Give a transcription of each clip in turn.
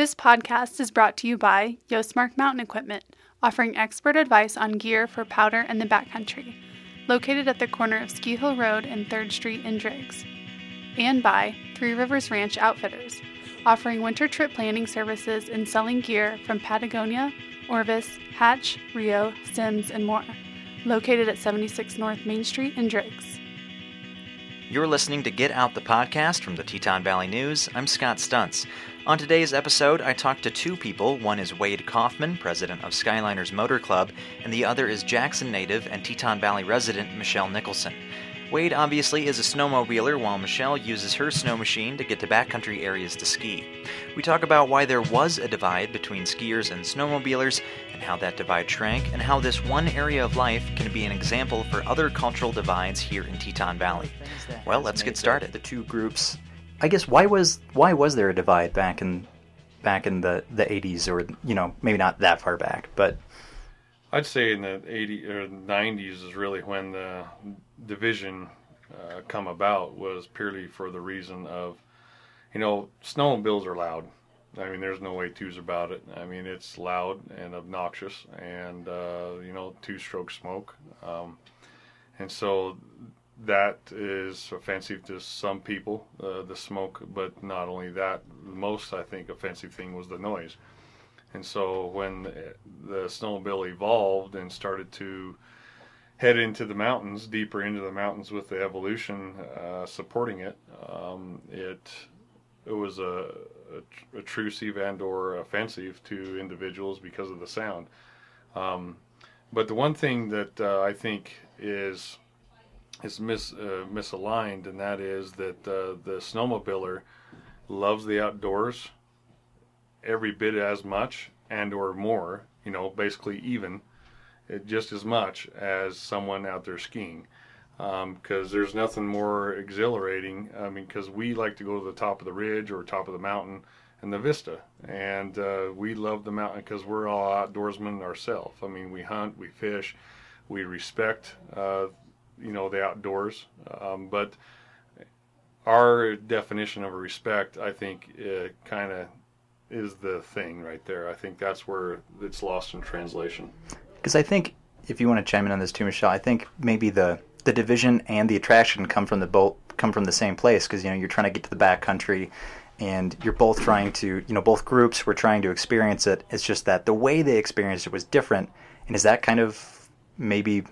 This podcast is brought to you by Yostmark Mountain Equipment, offering expert advice on gear for powder and the backcountry, located at the corner of Ski Hill Road and 3rd Street in Driggs. And by Three Rivers Ranch Outfitters, offering winter trip planning services and selling gear from Patagonia, Orvis, Hatch, Rio, Simms, and more, located at 76 North Main Street in Driggs. You're listening to Get Out the podcast from the Teton Valley News. I'm Scott Stuntz. On today's episode, I talked to two people. One is Wade Kaufman, president of Skyliners Motor Club, and the other is Jackson native and Teton Valley resident Michelle Nicholson. Wade obviously is a snowmobiler, while Michelle uses her snow machine to get to backcountry areas to ski. We talk about why there was a divide between skiers and snowmobilers, and how that divide shrank, and how this one area of life can be an example for other cultural divides here in Teton Valley. Well, let's get started. The two groups. I guess why was why was there a divide back in back in the the 80s or you know maybe not that far back, but I'd say in the 80 or 90s is really when the division uh, come about was purely for the reason of, you know, snowmobiles are loud. I mean, there's no way twos about it. I mean, it's loud and obnoxious, and uh, you know, two-stroke smoke, um, and so that is offensive to some people, uh, the smoke. But not only that, the most I think offensive thing was the noise. And so when the snowmobile evolved and started to head into the mountains, deeper into the mountains with the evolution uh, supporting it, um, it it was a, a intrusive and or offensive to individuals because of the sound. Um, but the one thing that uh, I think is is mis, uh, misaligned, and that is that uh, the snowmobiler loves the outdoors every bit as much and or more, you know, basically even, uh, just as much as someone out there skiing. Because um, there's nothing more exhilarating. I mean, because we like to go to the top of the ridge or top of the mountain and the vista, and uh, we love the mountain because we're all outdoorsmen ourselves. I mean, we hunt, we fish, we respect, uh, you know, the outdoors. Um, but our definition of respect, I think, kind of is the thing right there. I think that's where it's lost in translation. Because I think if you want to chime in on this too, Michelle, I think maybe the the division and the attraction come from the both come from the same place because you know you're trying to get to the back country and you're both trying to you know both groups were trying to experience it it's just that the way they experienced it was different and is that kind of maybe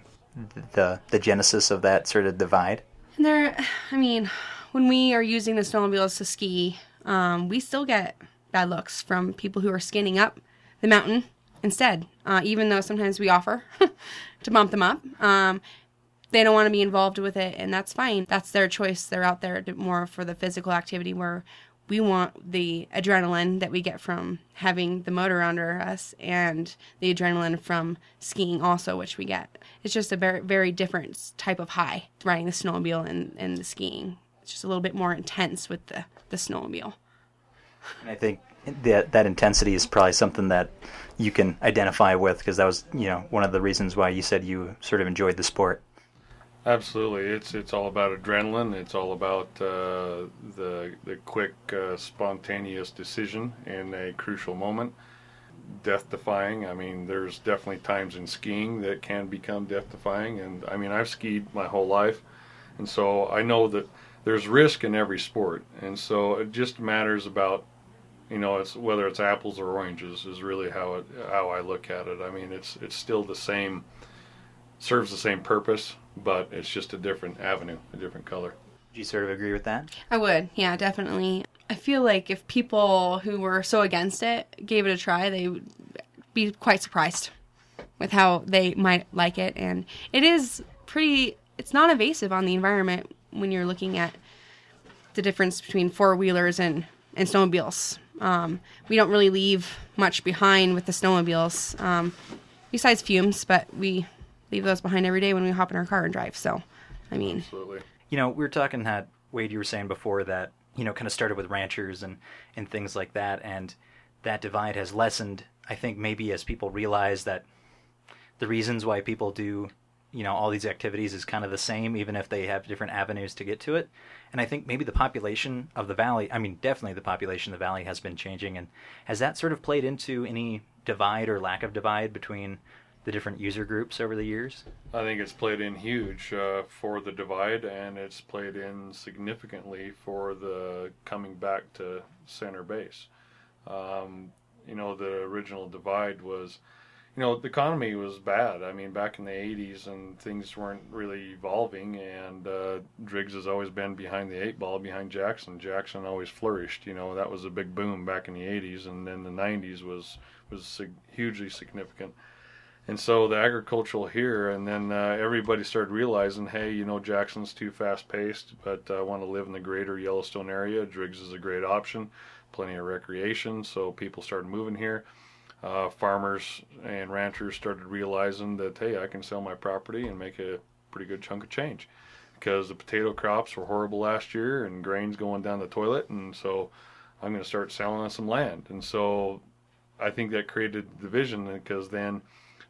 the the genesis of that sort of divide there i mean when we are using the snowmobiles to ski um, we still get bad looks from people who are skinning up the mountain instead. Uh, even though sometimes we offer to bump them up, um, they don't want to be involved with it, and that's fine. That's their choice. They're out there more for the physical activity where we want the adrenaline that we get from having the motor under us and the adrenaline from skiing also which we get. It's just a very very different type of high riding the snowmobile and, and the skiing. It's just a little bit more intense with the, the snowmobile. And I think that that intensity is probably something that you can identify with because that was you know one of the reasons why you said you sort of enjoyed the sport. Absolutely, it's it's all about adrenaline. It's all about uh, the the quick, uh, spontaneous decision in a crucial moment. Death defying. I mean, there's definitely times in skiing that can become death defying, and I mean, I've skied my whole life, and so I know that there's risk in every sport, and so it just matters about you know it's whether it's apples or oranges is really how it how I look at it. I mean it's it's still the same serves the same purpose, but it's just a different avenue, a different color. Do you sort of agree with that? I would, yeah, definitely. I feel like if people who were so against it gave it a try, they would be quite surprised with how they might like it, and it is pretty. It's not invasive on the environment when you're looking at the difference between four wheelers and, and snowmobiles. Um, we don't really leave much behind with the snowmobiles, um, besides fumes, but we leave those behind every day when we hop in our car and drive. So, I mean, Absolutely. You know, we were talking that Wade, you were saying before that you know kind of started with ranchers and and things like that, and that divide has lessened. I think maybe as people realize that the reasons why people do you know all these activities is kind of the same, even if they have different avenues to get to it. And I think maybe the population of the valley, I mean, definitely the population of the valley has been changing. And has that sort of played into any divide or lack of divide between the different user groups over the years? I think it's played in huge uh, for the divide, and it's played in significantly for the coming back to center base. Um, you know, the original divide was, you know, the economy was bad. I mean, back in the 80s, and things weren't really evolving, and uh, Driggs has always been behind the eight ball, behind Jackson. Jackson always flourished. You know, that was a big boom back in the 80s, and then the 90s was was sig- hugely significant and so the agricultural here, and then uh, everybody started realizing, hey, you know, Jackson's too fast paced, but I want to live in the greater Yellowstone area. Driggs is a great option, plenty of recreation, so people started moving here. Uh, farmers and ranchers started realizing that, hey, I can sell my property and make a pretty good chunk of change because the potato crops were horrible last year and grains going down the toilet, and so I'm going to start selling on some land. And so I think that created division because then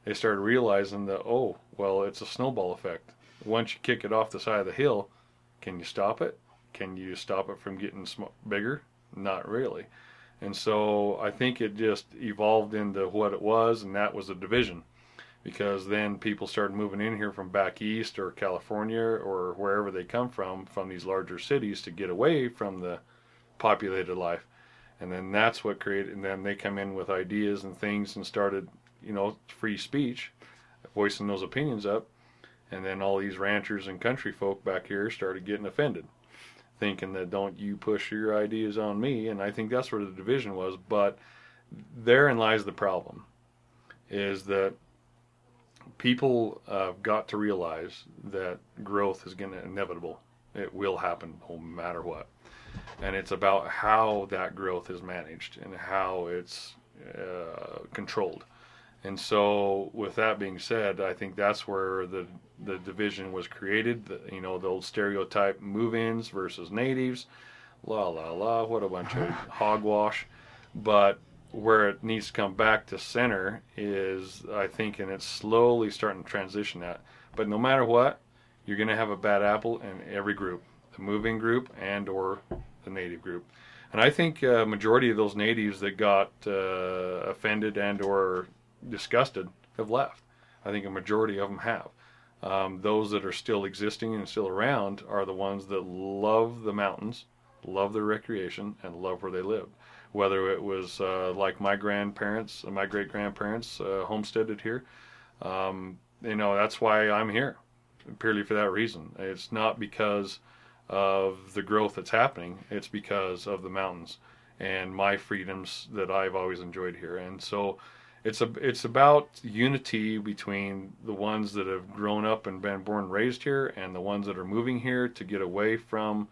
they started realizing that oh well it's a snowball effect. Once you kick it off the side of the hill can you stop it? Can you stop it from getting sm- bigger? Not really. And so i think it just evolved into what it was and that was a division. Because then people started moving in here from back east or california or wherever they come from from these larger cities to get away from the populated life. And then that's what created and then they come in with ideas and things and started you know, free speech, voicing those opinions up. And then all these ranchers and country folk back here started getting offended, thinking that don't you push your ideas on me. And I think that's where the division was. But therein lies the problem is that people uh, got to realize that growth is going to inevitable. It will happen no matter what. And it's about how that growth is managed and how it's uh, controlled. And so, with that being said, I think that's where the the division was created. The, you know, the old stereotype move-ins versus natives, la la la. What a bunch of hogwash. But where it needs to come back to center is, I think, and it's slowly starting to transition that. But no matter what, you're going to have a bad apple in every group, the moving group and or the native group. And I think a uh, majority of those natives that got uh, offended and or disgusted have left. I think a majority of them have. Um, those that are still existing and still around are the ones that love the mountains, love their recreation, and love where they live. Whether it was uh, like my grandparents, my great grandparents uh, homesteaded here, um, you know that's why I'm here, purely for that reason. It's not because of the growth that's happening; it's because of the mountains and my freedoms that I've always enjoyed here. And so it's a it's about unity between the ones that have grown up and been born and raised here and the ones that are moving here to get away from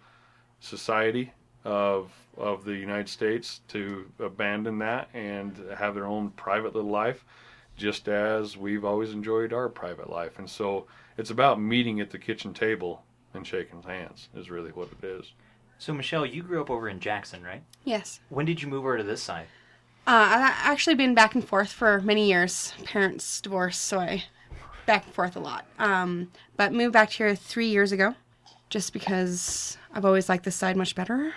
society of of the United States to abandon that and have their own private little life just as we've always enjoyed our private life. And so it's about meeting at the kitchen table and shaking hands is really what it is. So michelle you grew up over in jackson right? Yes. When did you move over to this side uh, I've actually been back and forth for many years. Parents divorced, so I back and forth a lot. Um, but moved back here three years ago, just because I've always liked this side much better.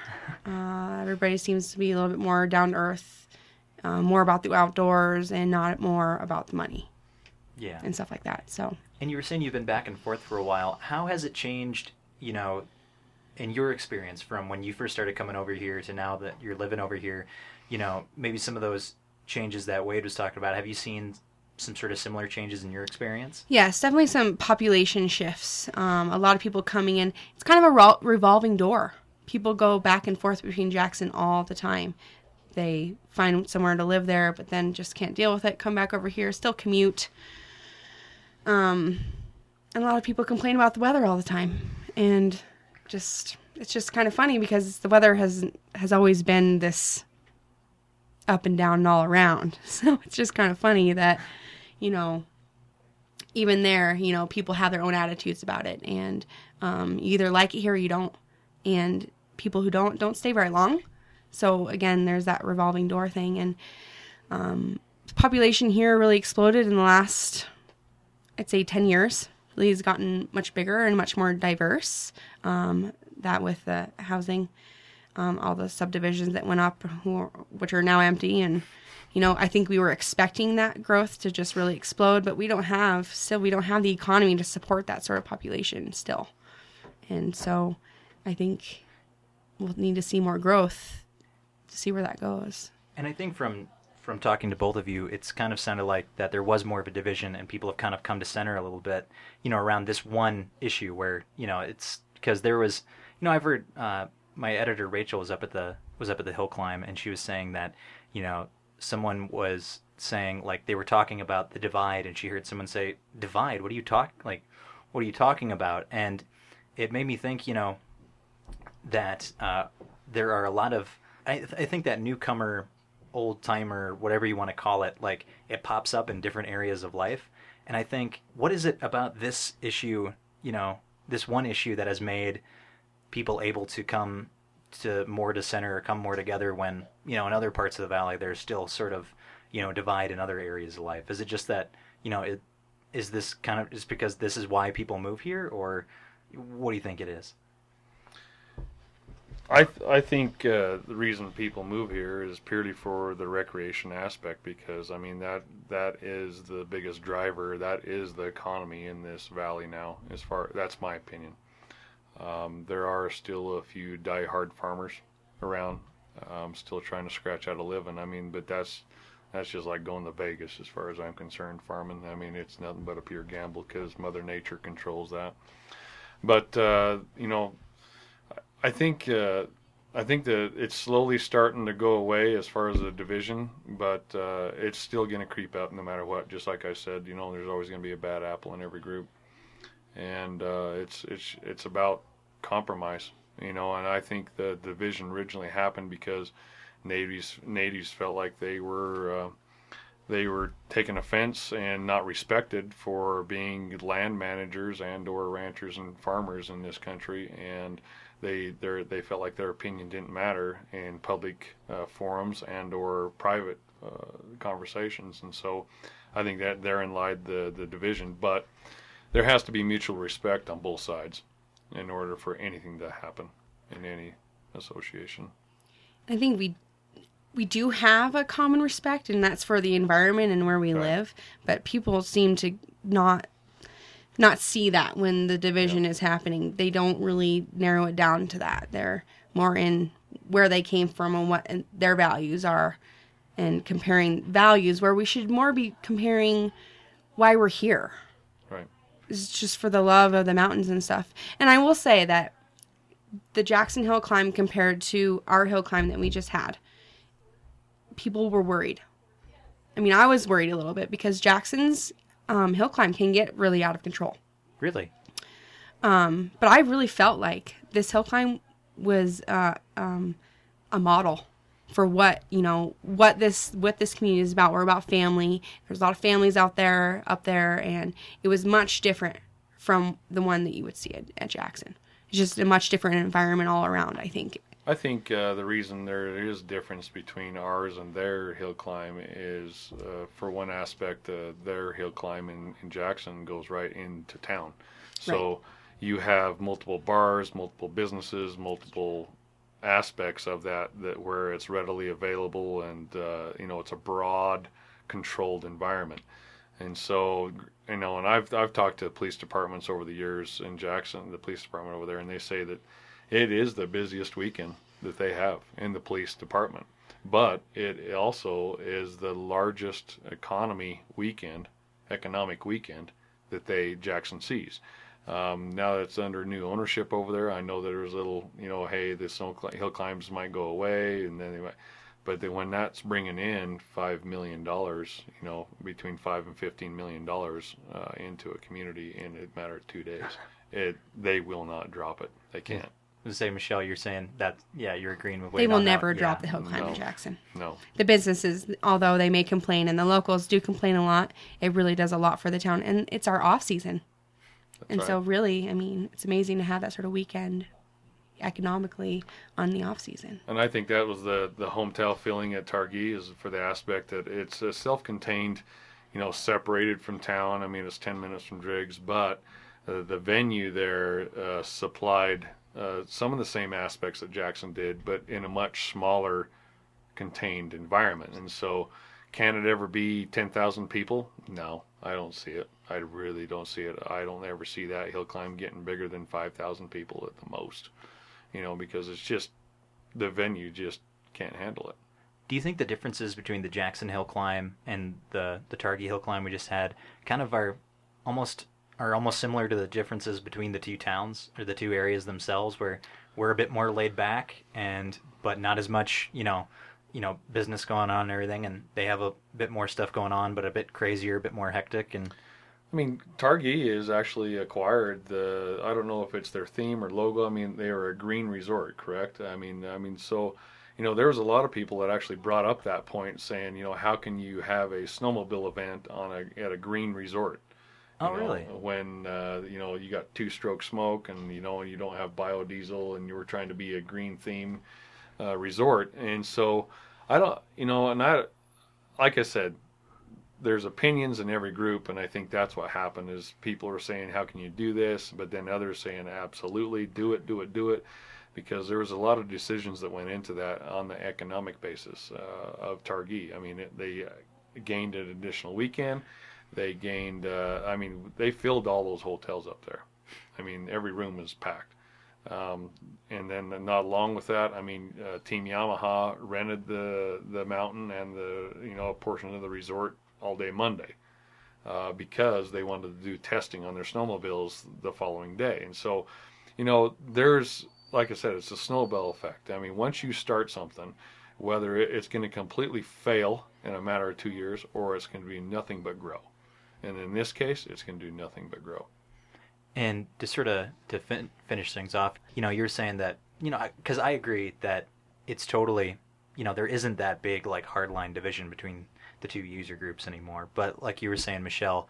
Uh, everybody seems to be a little bit more down to earth, uh, more about the outdoors, and not more about the money. Yeah. And stuff like that. So. And you were saying you've been back and forth for a while. How has it changed? You know, in your experience from when you first started coming over here to now that you're living over here you know, maybe some of those changes that Wade was talking about. Have you seen some sort of similar changes in your experience? Yes, definitely some population shifts. Um, a lot of people coming in. It's kind of a revolving door. People go back and forth between Jackson all the time. They find somewhere to live there, but then just can't deal with it. Come back over here, still commute. Um, and a lot of people complain about the weather all the time, and just it's just kind of funny because the weather has has always been this up and down and all around. So it's just kind of funny that, you know, even there, you know, people have their own attitudes about it, and um, you either like it here or you don't. And people who don't don't stay very long. So again, there's that revolving door thing, and um, population here really exploded in the last, I'd say, ten years. lately has gotten much bigger and much more diverse. Um, that with the housing, um, all the subdivisions that went up, which are now empty, and you know, I think we were expecting that growth to just really explode, but we don't have still we don't have the economy to support that sort of population still, and so I think we'll need to see more growth to see where that goes. And I think from from talking to both of you, it's kind of sounded like that there was more of a division, and people have kind of come to center a little bit, you know, around this one issue where you know it's because there was, you know, I've heard uh, my editor Rachel was up at the was up at the hill climb, and she was saying that you know someone was saying like they were talking about the divide, and she heard someone say divide. What are you talk like? What are you talking about? And it made me think, you know, that uh, there are a lot of I, I think that newcomer old timer, whatever you want to call it, like it pops up in different areas of life. And I think, what is it about this issue, you know, this one issue that has made people able to come to more to center or come more together when, you know, in other parts of the valley, there's still sort of, you know, divide in other areas of life? Is it just that, you know, it, is this kind of just because this is why people move here or what do you think it is? I th- I think uh, the reason people move here is purely for the recreation aspect because I mean that that is the biggest driver. That is the economy in this valley now. As far that's my opinion. Um, there are still a few die-hard farmers around, um, still trying to scratch out a living. I mean, but that's that's just like going to Vegas as far as I'm concerned. Farming. I mean, it's nothing but a pure gamble because Mother Nature controls that. But uh, you know I think uh, I think that it's slowly starting to go away as far as the division, but uh, it's still going to creep up no matter what. Just like I said, you know, there's always going to be a bad apple in every group, and uh, it's it's it's about compromise, you know. And I think the division originally happened because natives natives felt like they were uh, they were taken offense and not respected for being land managers and or ranchers and farmers in this country and they they felt like their opinion didn't matter in public uh, forums and or private uh, conversations, and so I think that therein lied the the division. But there has to be mutual respect on both sides in order for anything to happen in any association. I think we we do have a common respect, and that's for the environment and where we right. live. But people seem to not not see that when the division yeah. is happening. They don't really narrow it down to that. They're more in where they came from and what their values are and comparing values where we should more be comparing why we're here. It's just for the love of the mountains and stuff. And I will say that the Jackson Hill climb compared to our hill climb that we just had, people were worried. I mean, I was worried a little bit because Jackson's um, hill climb can get really out of control. Really? Um, but I really felt like this hill climb was uh, um, a model for what you know what this what this community is about. We're about family. There's a lot of families out there up there, and it was much different from the one that you would see at, at Jackson. It's just a much different environment all around. I think I think uh, the reason there is difference between ours and their hill climb is, uh, for one aspect, uh, their hill climb in, in, Jackson goes right into town. So right. you have multiple bars, multiple businesses, multiple aspects of that that where it's readily available, and uh, you know it's a broad, controlled environment. And so, you know, and I've I've talked to police departments over the years in Jackson, the police department over there, and they say that it is the busiest weekend that they have in the police department. But it also is the largest economy weekend, economic weekend that they Jackson sees. Um, now that it's under new ownership over there, I know that there's a little, you know, hey, this hill climbs might go away, and then they might. But then when that's bringing in five million dollars, you know, between five and fifteen million dollars uh, into a community in a matter of two days, it they will not drop it. They can't to say, Michelle, you're saying that, yeah, you're agreeing with. They will never that. drop yeah. the hill climb no. in Jackson. No. The businesses, although they may complain, and the locals do complain a lot, it really does a lot for the town, and it's our off season. That's and right. so, really, I mean, it's amazing to have that sort of weekend economically on the off season. And I think that was the the hometown feeling at Targhee is for the aspect that it's a self-contained, you know, separated from town. I mean, it's ten minutes from Driggs, but uh, the venue there uh, supplied uh, some of the same aspects that Jackson did, but in a much smaller, contained environment. And so, can it ever be 10,000 people? No, I don't see it. I really don't see it. I don't ever see that hill climb getting bigger than 5,000 people at the most, you know, because it's just the venue just can't handle it. Do you think the differences between the Jackson Hill climb and the the Targhee Hill climb we just had kind of are almost are almost similar to the differences between the two towns or the two areas themselves where we're a bit more laid back and but not as much, you know, you know, business going on and everything and they have a bit more stuff going on but a bit crazier, a bit more hectic and I mean, Targhee is actually acquired the. I don't know if it's their theme or logo. I mean, they are a green resort, correct? I mean, I mean, so you know, there was a lot of people that actually brought up that point, saying, you know, how can you have a snowmobile event on a at a green resort? Oh, know, really? When uh, you know you got two-stroke smoke, and you know you don't have biodiesel, and you were trying to be a green theme uh, resort, and so I don't, you know, and I, like I said, there's opinions in every group, and I think that's what happened. Is people are saying, "How can you do this?" But then others saying, "Absolutely, do it, do it, do it," because there was a lot of decisions that went into that on the economic basis uh, of Targhee. I mean, it, they uh, gained an additional weekend. They gained. Uh, I mean, they filled all those hotels up there. I mean, every room is packed. Um, and then not along with that, I mean, uh, Team Yamaha rented the the mountain and the you know a portion of the resort all day Monday uh, because they wanted to do testing on their snowmobiles the following day. And so, you know, there's, like I said, it's a snowball effect. I mean, once you start something, whether it's going to completely fail in a matter of two years or it's going to be nothing but grow. And in this case, it's going to do nothing but grow. And to sort of to fin- finish things off, you know, you're saying that you know because I agree that it's totally you know there isn't that big like hardline division between the two user groups anymore. But like you were saying, Michelle,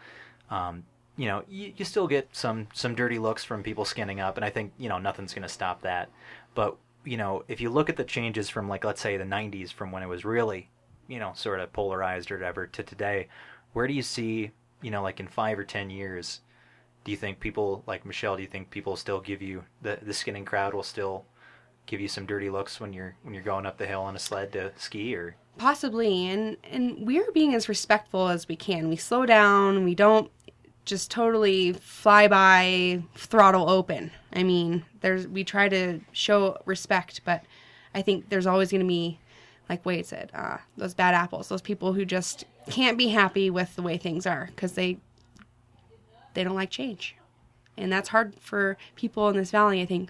um, you know, you, you still get some some dirty looks from people skinning up, and I think you know nothing's going to stop that. But you know, if you look at the changes from like let's say the '90s, from when it was really, you know, sort of polarized or whatever, to today, where do you see, you know, like in five or ten years, do you think people like Michelle? Do you think people still give you the the skinning crowd will still give you some dirty looks when you're when you're going up the hill on a sled to ski or possibly and and we're being as respectful as we can. We slow down. We don't just totally fly by throttle open. I mean there's we try to show respect but i think there's always going to be like wade said uh, those bad apples those people who just can't be happy with the way things are because they they don't like change. And that's hard for people in this valley i think.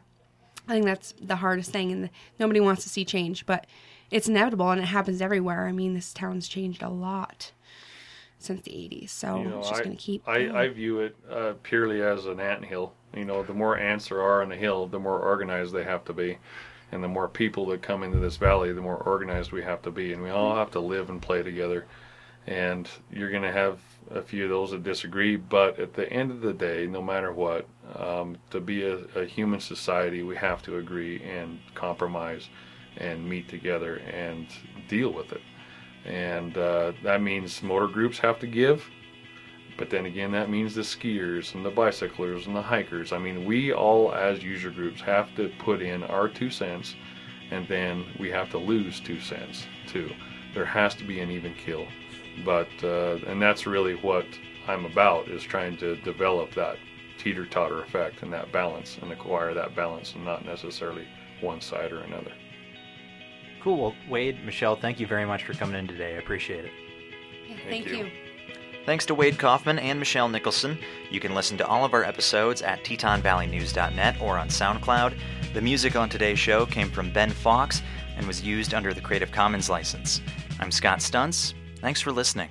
I think that's the hardest thing and the, nobody wants to see change but it's inevitable and it happens everywhere. I mean, this town's changed a lot since the 80s, so You know, it's just going to keep. I. I view it uh, purely as an ant hill. You know, the more ants there are on the hill, the more organized they have to be. And the more people that come into this valley, the more organized we have to be. And we all have to live and play together. And you're going to have a few of those that disagree. But at the end of the day, no matter what, um, to be a, a human society, we have to agree and compromise and meet together and deal with it. And uh, that means motor groups have to give, but then again, that means the skiers and the bicyclers and the hikers. I mean, we all as user groups have to put in our two cents, and then we have to lose two cents too. There has to be an even kill, but uh, and that's really what I'm about is trying to develop that teeter totter effect and that balance and acquire that balance and not necessarily one side or another. Cool. Well, Wade, Michelle, thank you very much for coming in today. I appreciate it. Yeah, Thank thank you. you. Thanks to Wade Kaufman and Michelle Nicholson. You can listen to all of our episodes at TetonValleyNews.net or on SoundCloud. The music on today's show came from Ben Fox and was used under the Creative Commons license. I'm Scott Stuntz. Thanks for listening.